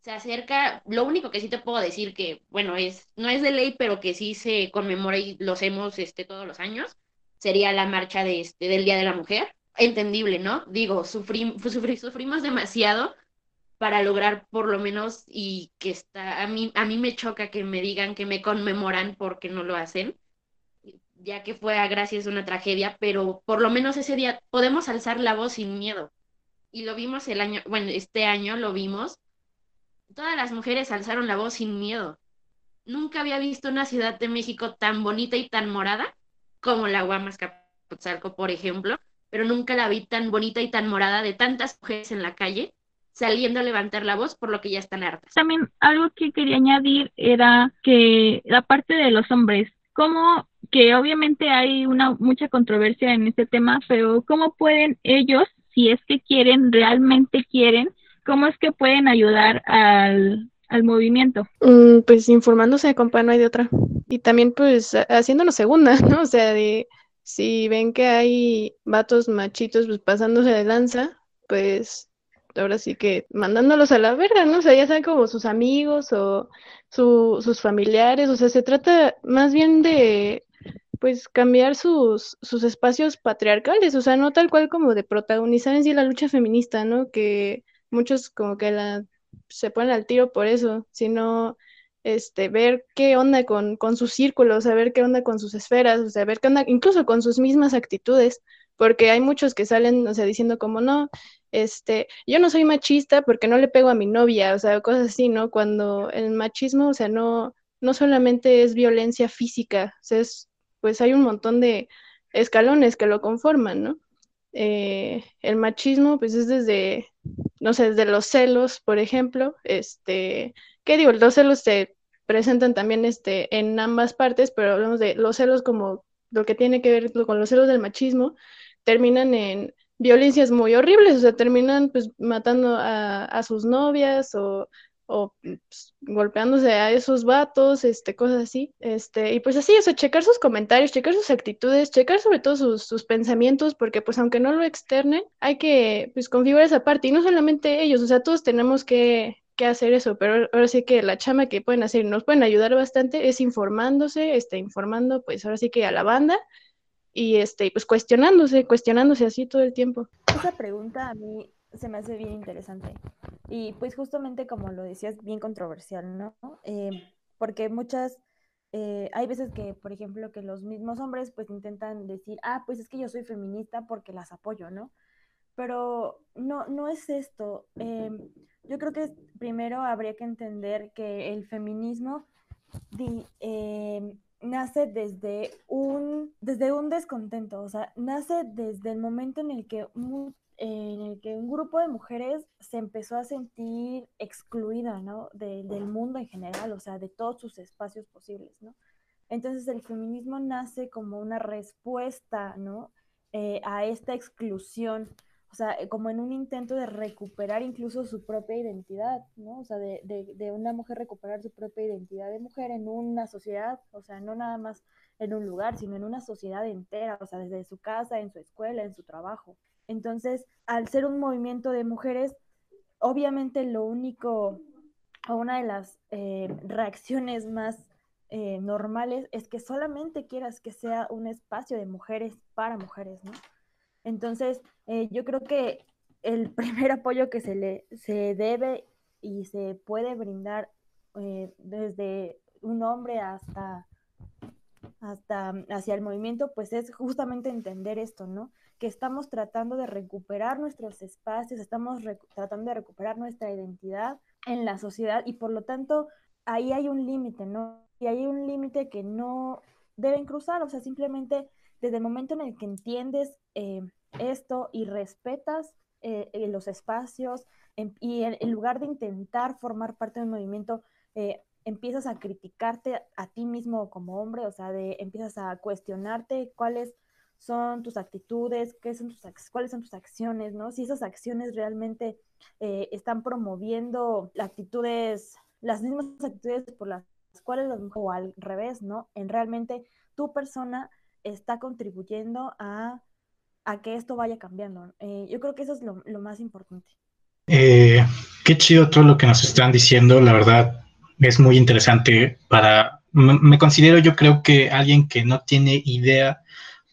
se acerca, lo único que sí te puedo decir que, bueno, es, no es de ley, pero que sí se conmemora y lo hacemos este, todos los años, sería la marcha de este, del Día de la Mujer. Entendible, ¿no? Digo, sufrimos sufrimos demasiado para lograr por lo menos y que está, a mí, a mí me choca que me digan que me conmemoran porque no lo hacen, ya que fue a gracias una tragedia, pero por lo menos ese día podemos alzar la voz sin miedo. Y lo vimos el año, bueno, este año lo vimos todas las mujeres alzaron la voz sin miedo. Nunca había visto una ciudad de México tan bonita y tan morada como la Guamas Capotzalco, por ejemplo, pero nunca la vi tan bonita y tan morada de tantas mujeres en la calle saliendo a levantar la voz por lo que ya están hartas. También algo que quería añadir era que la parte de los hombres, como que obviamente hay una mucha controversia en este tema, pero cómo pueden ellos, si es que quieren, realmente quieren, ¿cómo es que pueden ayudar al, movimiento? Mm, pues informándose, compa, no hay de otra. Y también pues haciéndonos segunda, ¿no? O sea, de si ven que hay vatos machitos pues pasándose de lanza, pues ahora sí que mandándolos a la verga, ¿no? O sea, ya sean como sus amigos o sus familiares, o sea, se trata más bien de pues cambiar sus, sus espacios patriarcales, o sea, no tal cual como de protagonizar en sí la lucha feminista, ¿no? Que muchos como que la, se ponen al tiro por eso, sino este, ver qué onda con, con sus círculos, saber qué onda con sus esferas, o sea, ver qué onda incluso con sus mismas actitudes, porque hay muchos que salen, o sea, diciendo como no, este, yo no soy machista porque no le pego a mi novia, o sea, cosas así, ¿no? Cuando el machismo, o sea, no, no solamente es violencia física, o sea, es, pues hay un montón de escalones que lo conforman, ¿no? Eh, el machismo, pues es desde, no sé, desde los celos, por ejemplo, este, ¿qué digo? Los celos se presentan también este, en ambas partes, pero hablamos de los celos como lo que tiene que ver con los celos del machismo, terminan en violencias muy horribles, o sea, terminan pues matando a, a sus novias o o pues, golpeándose a esos vatos, este, cosas así, este, y pues así, o sea, checar sus comentarios, checar sus actitudes, checar sobre todo sus, sus pensamientos, porque pues aunque no lo externen, hay que pues configurar esa parte, y no solamente ellos, o sea, todos tenemos que, que hacer eso, pero ahora sí que la chama que pueden hacer, nos pueden ayudar bastante, es informándose, este, informando, pues ahora sí que a la banda, y este, pues cuestionándose, cuestionándose así todo el tiempo. Esa pregunta a mí se me hace bien interesante. Y pues justamente como lo decías, bien controversial, ¿no? Eh, porque muchas, eh, hay veces que, por ejemplo, que los mismos hombres pues intentan decir, ah, pues es que yo soy feminista porque las apoyo, ¿no? Pero no, no es esto. Eh, yo creo que primero habría que entender que el feminismo nace desde un, desde un descontento, o sea, nace desde el momento en el que en el que un grupo de mujeres se empezó a sentir excluida, ¿no? del mundo en general, o sea, de todos sus espacios posibles, ¿no? Entonces el feminismo nace como una respuesta, ¿no? Eh, a esta exclusión, o sea, eh, como en un intento de recuperar incluso su propia identidad, ¿no? O sea, de, de una mujer recuperar su propia identidad de mujer en una sociedad, o sea, no nada más en un lugar, sino en una sociedad entera, o sea, desde su casa, en su escuela, en su trabajo. Entonces, al ser un movimiento de mujeres, obviamente lo único o una de las eh, reacciones más eh, normales es que solamente quieras que sea un espacio de mujeres para mujeres, ¿no? Entonces, eh, yo creo que el primer apoyo que se le se debe y se puede brindar desde un hombre hasta hasta hacia el movimiento, pues es justamente entender esto, ¿no? Que estamos tratando de recuperar nuestros espacios, estamos tratando de recuperar nuestra identidad en la sociedad y por lo tanto ahí hay un límite, ¿no? Y hay un límite que no deben cruzar, o sea, simplemente desde el momento en el que entiendes eh, esto y respetas eh, eh, los espacios y en, lugar de intentar formar parte del movimiento, empiezas a criticarte a ti mismo como hombre, o sea, de, empiezas a cuestionarte cuáles son tus actitudes, qué son tus, cuáles son tus acciones, ¿no? Si esas acciones realmente eh, están promoviendo actitudes, las mismas actitudes por las cuales las o al revés, ¿no? En realmente tu persona está contribuyendo a, a que esto vaya cambiando. Eh, yo creo que eso es lo, lo más importante. Eh, qué chido todo lo que nos están diciendo, la verdad es muy interesante para, me considero yo creo que alguien que no tiene idea,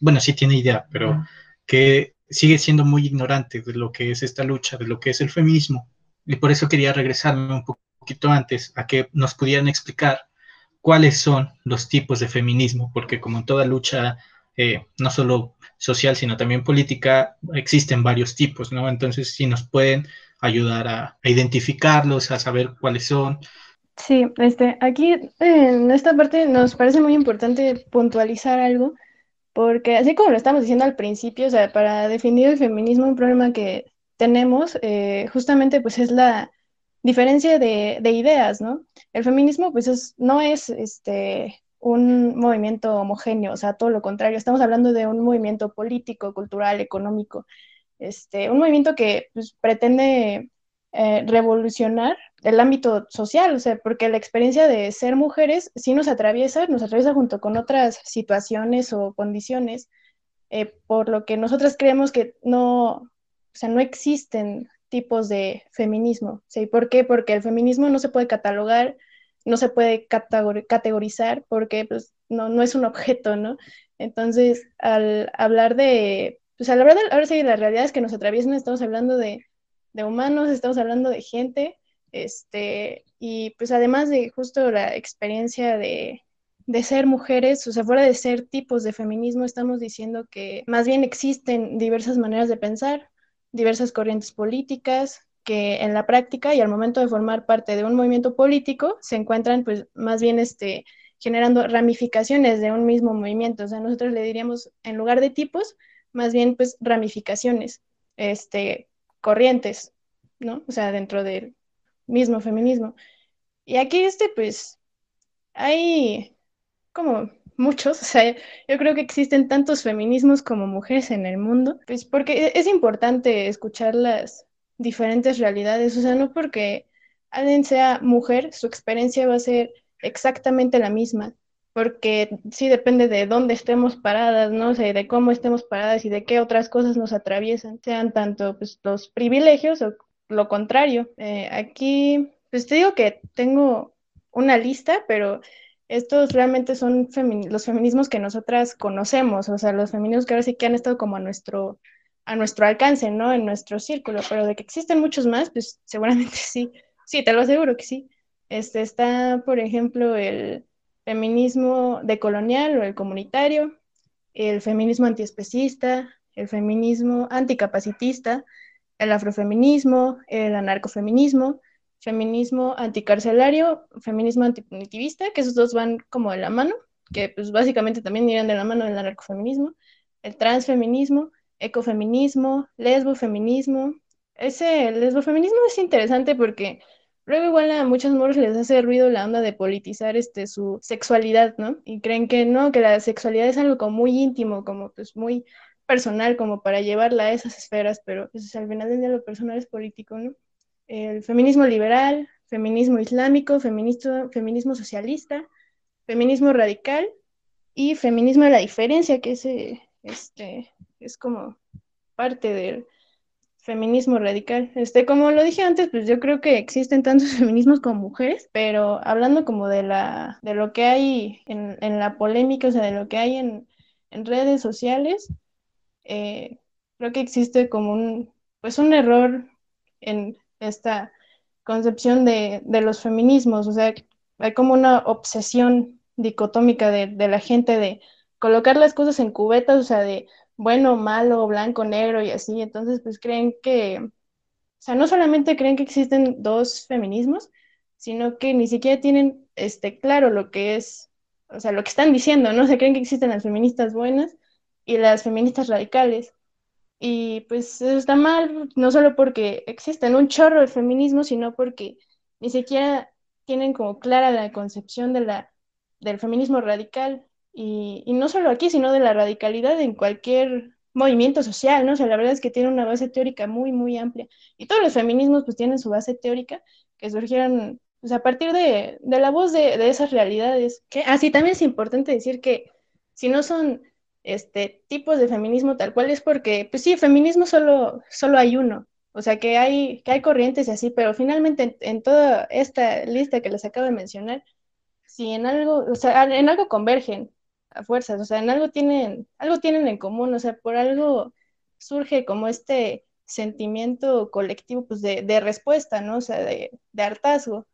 bueno, sí tiene idea, pero que sigue siendo muy ignorante de lo que es esta lucha, de lo que es el feminismo. Y por eso quería regresarme un poquito antes a que nos pudieran explicar cuáles son los tipos de feminismo, porque como en toda lucha, eh, no solo social, sino también política, existen varios tipos, ¿no? Entonces, si nos pueden ayudar a, identificarlos, a saber cuáles son. Sí, este, aquí en esta parte nos parece muy importante puntualizar algo, porque así como lo estamos diciendo al principio, o sea, para definir el feminismo, un problema que tenemos eh, justamente pues es la diferencia de, ideas, ¿no? El feminismo pues no es este, un movimiento homogéneo, o sea, todo lo contrario, estamos hablando de un movimiento político, cultural, económico, este, un movimiento que pues, pretende eh, revolucionar el ámbito social, o sea, porque la experiencia de ser mujeres sí nos atraviesa, nos atraviesa junto con otras situaciones o condiciones, eh, por lo que nosotras creemos que no, o sea, no existen tipos de feminismo. ¿sí? ¿Por qué? Porque el feminismo no se puede catalogar, no se puede categorizar, porque pues, no, no es un objeto, ¿no? Entonces, al hablar de, pues a la verdad, ahora sí, las realidades que nos atraviesan, estamos hablando de, de humanos, estamos hablando de gente, este, y pues además de justo la experiencia de, ser mujeres, o sea, fuera de ser tipos de feminismo, estamos diciendo que más bien existen diversas maneras de pensar, diversas corrientes políticas que en la práctica y al momento de formar parte de un movimiento político se encuentran pues más bien este, generando ramificaciones de un mismo movimiento. O sea, nosotros le diríamos en lugar de tipos, más bien pues ramificaciones, este, corrientes, ¿no? O sea, dentro del mismo feminismo. Y aquí, este, pues, hay como muchos, o sea, yo creo que existen tantos feminismos como mujeres en el mundo, pues porque e-, es importante escuchar las diferentes realidades, o sea, no porque alguien sea mujer, su experiencia va a ser exactamente la misma, porque sí depende de dónde estemos paradas, ¿no? O sea, de cómo estemos paradas y de qué otras cosas nos atraviesan, sean tanto pues, los privilegios o lo contrario. Eh, aquí, pues te digo que tengo una lista, pero estos realmente son los feminismos que nosotras conocemos, o sea, los feminismos que ahora sí que han estado como a nuestro, a nuestro alcance, ¿no? En nuestro círculo, pero de que existen muchos más, pues seguramente sí, sí, te lo aseguro que sí. Este está, por ejemplo, el feminismo decolonial o el comunitario, el feminismo antiespecista, el feminismo anticapacitista, el afrofeminismo, el anarcofeminismo, feminismo anticarcelario, feminismo antipunitivista, que esos dos van como de la mano, que pues básicamente también irían de la mano del anarcofeminismo, el transfeminismo, ecofeminismo, lesbofeminismo. Ese lesbofeminismo es interesante porque luego igual a muchos moros les hace ruido la onda de politizar este, su sexualidad, ¿no? Y creen que no, que la sexualidad es algo muy íntimo, como pues muy personal, como para llevarla a esas esferas, pero pues al final del día lo personal es político, ¿no? el feminismo liberal, feminismo islámico, feminismo, feminismo socialista, feminismo radical y feminismo de la diferencia, que es, este, es como parte del feminismo radical. Este, como lo dije antes, pues yo creo que existen tantos feminismos como mujeres, pero hablando como de la, de lo que hay en, en la polémica, o sea, de lo que hay en, en redes sociales, eh, creo que existe como un, pues un error en esta concepción de, los feminismos, o sea, hay como una obsesión dicotómica de, la gente de colocar las cosas en cubetas, o sea, de bueno, malo, blanco, negro y así, entonces pues creen que, o sea, no solamente creen que existen dos feminismos, sino que ni siquiera tienen este, claro lo que es, o sea, lo que están diciendo, ¿no? Se creen que existen las feministas buenas y las feministas radicales. Y pues eso está mal, no solo porque existen un chorro de feminismo, sino porque ni siquiera tienen como clara la concepción de la, del feminismo radical. Y, y no solo aquí, sino de la radicalidad en cualquier movimiento social, ¿no? O sea, la verdad es que tiene una base teórica muy, muy amplia. Y todos los feminismos pues tienen su base teórica que surgieron pues, a partir de, de la voz de, de, esas realidades. Que, así ah, también es importante decir que si no son este, tipos de feminismo tal cual es porque, pues sí, feminismo solo, solo hay uno, O sea, que hay, que hay corrientes y así, pero finalmente en, toda esta lista que les acabo de mencionar, si en algo, o sea, en algo convergen a fuerzas, o sea, en algo tienen, algo tienen en común, o sea, por algo surge como este sentimiento colectivo, pues de, de respuesta, ¿no? O sea, de, de hartazgo,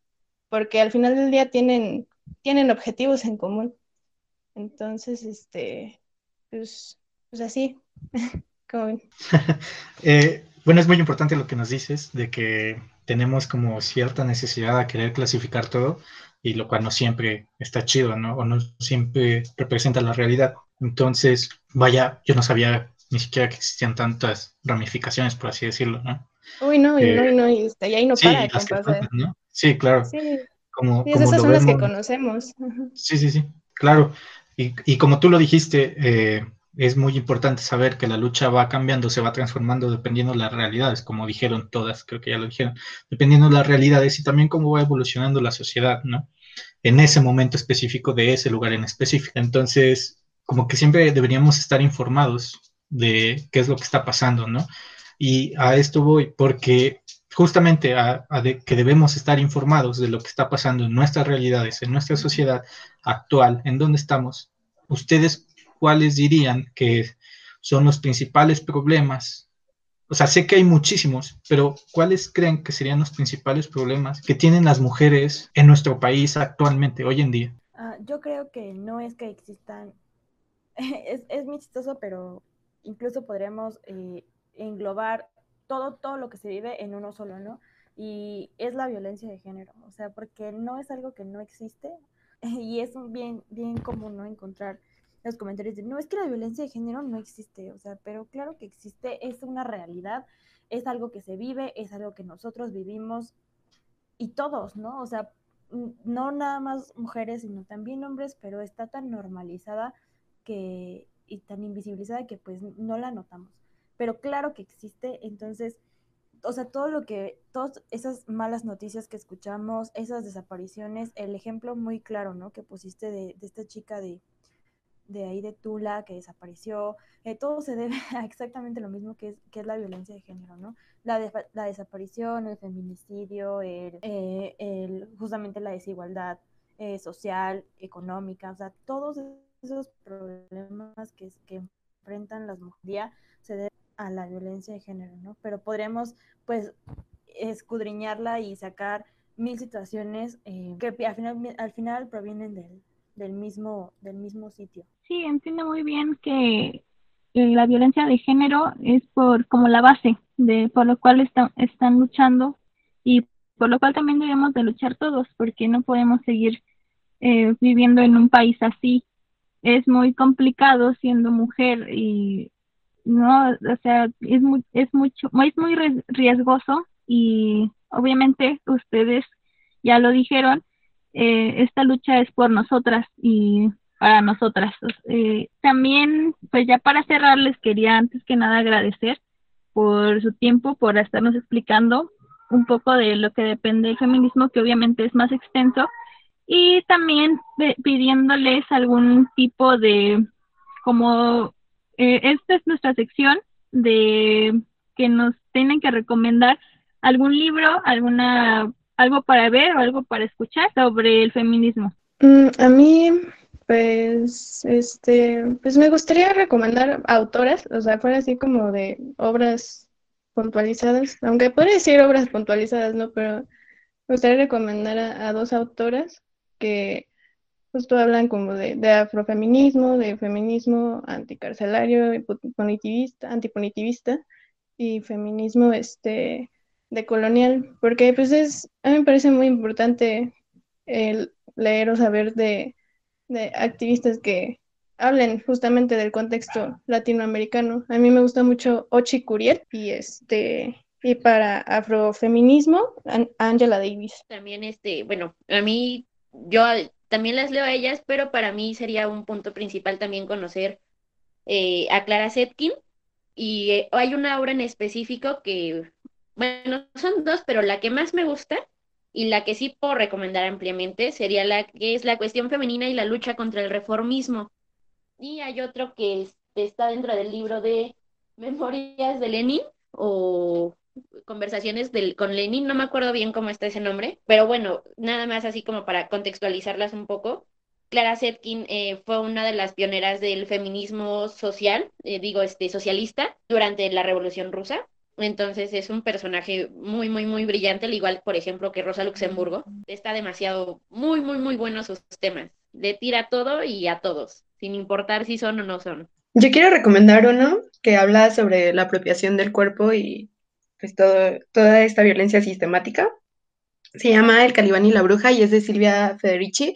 porque al final del día tienen, tienen objetivos en común. Entonces, este, pues, pues así, como eh, bueno, es muy importante lo que nos dices de que tenemos como cierta necesidad de querer clasificar todo y lo cual no siempre está chido, ¿no? O no siempre representa la realidad. Entonces, vaya, yo no sabía ni siquiera que existían tantas ramificaciones, por así decirlo, ¿no? Uy, no, y no, y no, y, ahí no para, ¿no? Sí, claro. Sí, como, esas son las que conocemos. Sí, sí, sí, claro. Y, como tú lo dijiste, eh, es muy importante saber que la lucha va cambiando, se va transformando dependiendo de las realidades, como dijeron todas, creo que ya lo dijeron, dependiendo de las realidades y también cómo va evolucionando la sociedad, ¿no? En ese momento específico de ese lugar en específico. Entonces, como que siempre deberíamos estar informados de qué es lo que está pasando, ¿no? Y a esto voy porque justamente a, que debemos estar informados de lo que está pasando en nuestras realidades, en nuestra sociedad actual, en donde estamos. Ustedes cuáles dirían que son los principales problemas? O sea, sé que hay muchísimos, pero ¿cuáles creen que serían los principales problemas que tienen las mujeres en nuestro país actualmente, hoy en día? Ah, yo creo que no es que existan, es, es muy chistoso, pero incluso podríamos eh, englobar todo, todo lo que se vive en uno solo, ¿no? Y es la violencia de género, o sea, porque no es algo que no existe y es bien, bien común, ¿no? Encontrar los comentarios de, no, es que la violencia de género no existe, o sea, pero claro que existe, es una realidad, es algo que se vive, es algo que nosotros vivimos y todos, ¿no? O sea, no nada más mujeres, sino también hombres, pero está tan normalizada que, y tan invisibilizada que pues no la notamos. Pero claro que existe, entonces, o sea, todo lo que, todas esas malas noticias que escuchamos, esas desapariciones, el ejemplo muy claro, ¿no? Que pusiste de esta chica de, de ahí de Tula que desapareció, eh, todo se debe a exactamente lo mismo que es, que es la violencia de género, ¿no? La, la desaparición, el feminicidio, el, eh, el justamente la desigualdad eh, social, económica, o sea, todos esos problemas que, que enfrentan las mujeres se deben a la violencia de género, ¿no? Pero podríamos, pues, escudriñarla y sacar mil situaciones que al final, al final provienen del, del mismo, del mismo sitio. Sí, entiendo muy bien que eh, la violencia de género es por como la base de por lo cual están luchando y por lo cual también debemos de luchar todos porque no podemos seguir eh, viviendo en un país así es muy complicado siendo mujer y no o sea es muy es mucho es muy riesgoso y obviamente ustedes ya lo dijeron eh, esta lucha es por nosotras y para nosotras. Eh, también, pues ya para cerrar, les quería antes que nada agradecer por su tiempo, por estarnos explicando un poco de lo que depende del feminismo, que obviamente es más extenso, y también pidiéndoles algún tipo de, como, eh, esta es nuestra sección de que nos tienen que recomendar algún libro, alguna algo para ver o algo para escuchar sobre el feminismo? Mm, a mí, pues, este, pues me gustaría recomendar autoras, o sea, fuera así como de obras puntualizadas, aunque podría decir obras puntualizadas, ¿no? Pero me gustaría recomendar a, dos autoras que justo hablan como de, de, afrofeminismo, de feminismo anticarcelario, punitivista, antipunitivista y feminismo este de colonial, porque pues es, a mí me parece muy importante el leer o saber de, activistas que hablen justamente del contexto latinoamericano. A mí me gusta mucho Ochi Curiel y este y para afrofeminismo Angela Davis. También este, bueno, a mí yo también las leo a ellas, pero para mí sería un punto principal también conocer eh, a Clara Zetkin y eh, hay una obra en específico que bueno, son dos, pero la que más me gusta y la que sí puedo recomendar ampliamente sería la que es la cuestión femenina y la lucha contra el reformismo. Y hay otro que está dentro del libro de Memorias de Lenin o conversaciones del, con Lenin, no me acuerdo bien cómo está ese nombre, pero bueno, nada más así como para contextualizarlas un poco. Clara Zetkin eh, fue una de las pioneras del feminismo social, eh, digo, este, socialista, durante la Revolución Rusa. Entonces es un personaje muy, muy, muy brillante, al igual, por ejemplo, que Rosa Luxemburgo. Está demasiado, muy, muy, muy bueno sus temas. Le tira todo y a todos, sin importar si son o no son. Yo quiero recomendar uno que habla sobre la apropiación del cuerpo y pues todo, toda esta violencia sistemática. Se llama El Calibán y la Bruja y es de Silvia Federici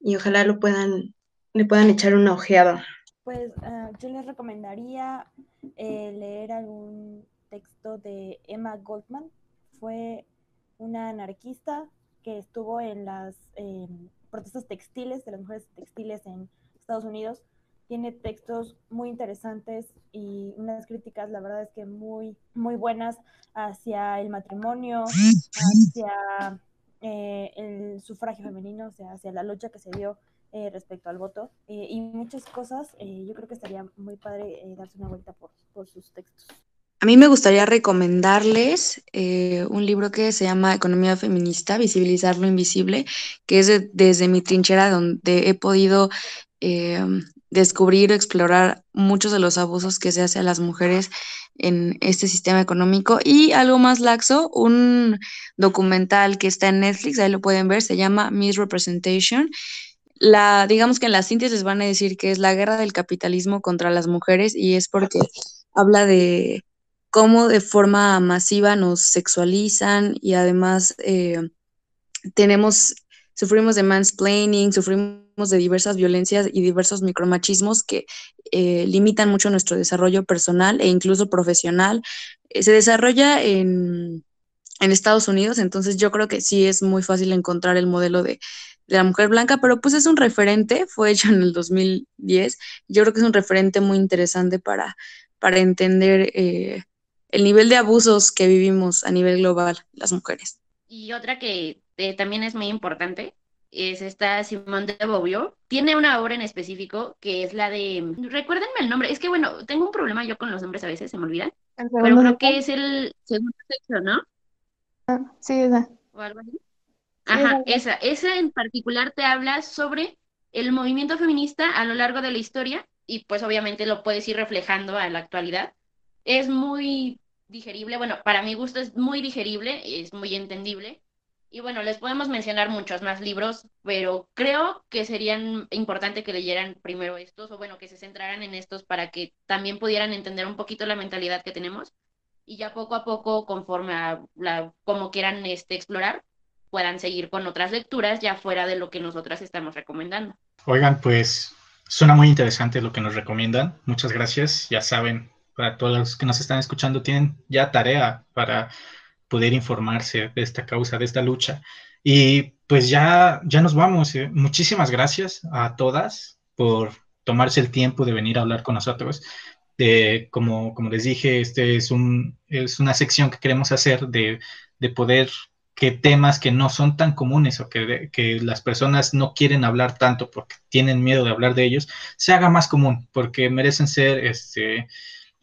y ojalá lo puedan, le puedan echar una ojeada. Pues ah, yo les recomendaría eh, leer algún texto de Emma Goldman. Fue una anarquista que estuvo en las protestas textiles de las mujeres textiles en Estados Unidos. Tiene textos muy interesantes y unas críticas, la verdad es que muy, muy buenas hacia el matrimonio, hacia eh, el sufragio femenino, o sea, hacia la lucha que se dio eh, respecto al voto eh, y muchas cosas. yo creo que estaría muy padre darse una vuelta por, por sus textos. A mí me gustaría recomendarles eh, un libro que se llama Economía Feminista, Visibilizar lo Invisible, que es desde mi trinchera donde he podido eh, descubrir o explorar muchos de los abusos que se hace a las mujeres en este sistema económico. Y algo más laxo, un documental que está en Netflix, ahí lo pueden ver, se llama Misrepresentation. La, digamos que en las síntesis les van a decir que es la guerra del capitalismo contra las mujeres y es porque habla de cómo de forma masiva nos sexualizan y además eh, tenemos, sufrimos de mansplaining, sufrimos de diversas violencias y diversos micromachismos que eh, limitan mucho nuestro desarrollo personal e incluso profesional. Eh, se desarrolla en, en, Estados Unidos, entonces yo creo que sí es muy fácil encontrar el modelo de, de la mujer blanca, pero pues es un referente, fue hecho en el 2010, yo creo que es un referente muy interesante para, para entender el nivel de abusos que vivimos a nivel global las mujeres. Y otra que eh, también es muy importante es esta Simone de Beauvoir. Tiene una obra en específico que es la de... Recuérdenme el nombre. Es que, bueno, tengo un problema yo con los nombres a veces, se me olvidan. Pero creo que es el segundo sexo, ¿no? Ah, sí, esa. O algo así. Ajá, esa. Esa en particular te habla sobre el movimiento feminista a lo largo de la historia y pues obviamente lo puedes ir reflejando a la actualidad es muy digerible, bueno, para mi gusto es muy digerible, es muy entendible. Y bueno, les podemos mencionar muchos más libros, pero creo que serían importante que leyeran primero estos, o bueno, que se centraran en estos para que también pudieran entender un poquito la mentalidad que tenemos y ya poco a poco, conforme a la, como quieran este, explorar, puedan seguir con otras lecturas ya fuera de lo que nosotras estamos recomendando. Oigan, pues suena muy interesante lo que nos recomiendan. Muchas gracias. Ya saben, para todos los que nos están escuchando, tienen ya tarea para poder informarse de esta causa, de esta lucha. Y pues ya, ya nos vamos. ¿eh? Muchísimas gracias a todas por tomarse el tiempo de venir a hablar con nosotros. De, como, como les dije, este es, un, es una sección que queremos hacer de, de poder que temas que no son tan comunes o que, que, las personas no quieren hablar tanto porque tienen miedo de hablar de ellos, se haga más común, porque merecen ser este,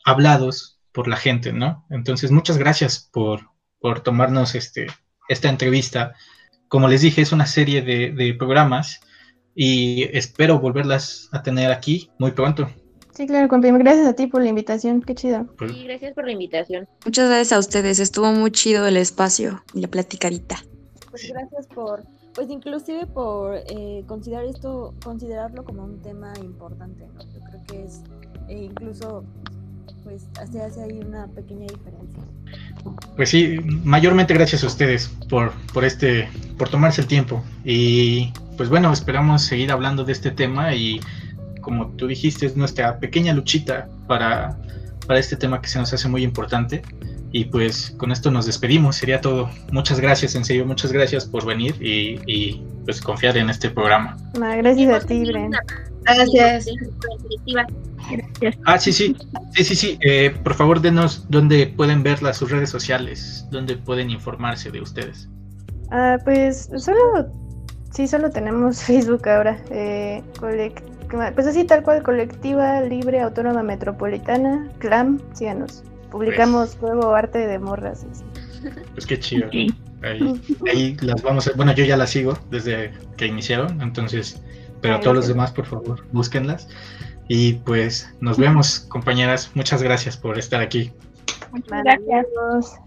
hablados por la gente, ¿no? Entonces, muchas gracias por, por tomarnos este, esta entrevista. Como les dije, es una serie de, programas y espero volverlas a tener aquí muy pronto. Sí, claro, Compim. Gracias a ti por la invitación. Qué chido. Pues sí, gracias por la invitación. Muchas gracias a ustedes. Estuvo muy chido el espacio y la platicarita. Pues gracias por, pues inclusive por eh, considerar esto, considerarlo como un tema importante, ¿no? Yo creo que es eh, incluso pues se hace ahí una pequeña diferencia. Pues sí, mayormente gracias a ustedes por, por este, por tomarse el tiempo. Y pues bueno, esperamos seguir hablando de este tema y como tú dijiste, es nuestra pequeña luchita para, para este tema que se nos hace muy importante. Y pues con esto nos despedimos, sería todo. Muchas gracias, en serio, muchas gracias por venir y, y pues confiar en este programa. gracias a ti, Bren. Gracias. Ah, sí, sí, sí, sí, sí. Eh, por favor, denos dónde pueden ver sus redes sociales, dónde pueden informarse de ustedes. Ah, pues solo, sí, solo tenemos Facebook ahora. Eh, pues así, tal cual, colectiva libre autónoma metropolitana, CLAM, síganos publicamos luego arte de morras. así. Pues qué chido. Ahí, ahí las vamos a... Bueno, yo ya las sigo desde que iniciaron, entonces... Pero Ay, todos los demás, por favor, búsquenlas. Y pues nos vemos, compañeras. Muchas gracias por estar aquí. Muchas gracias.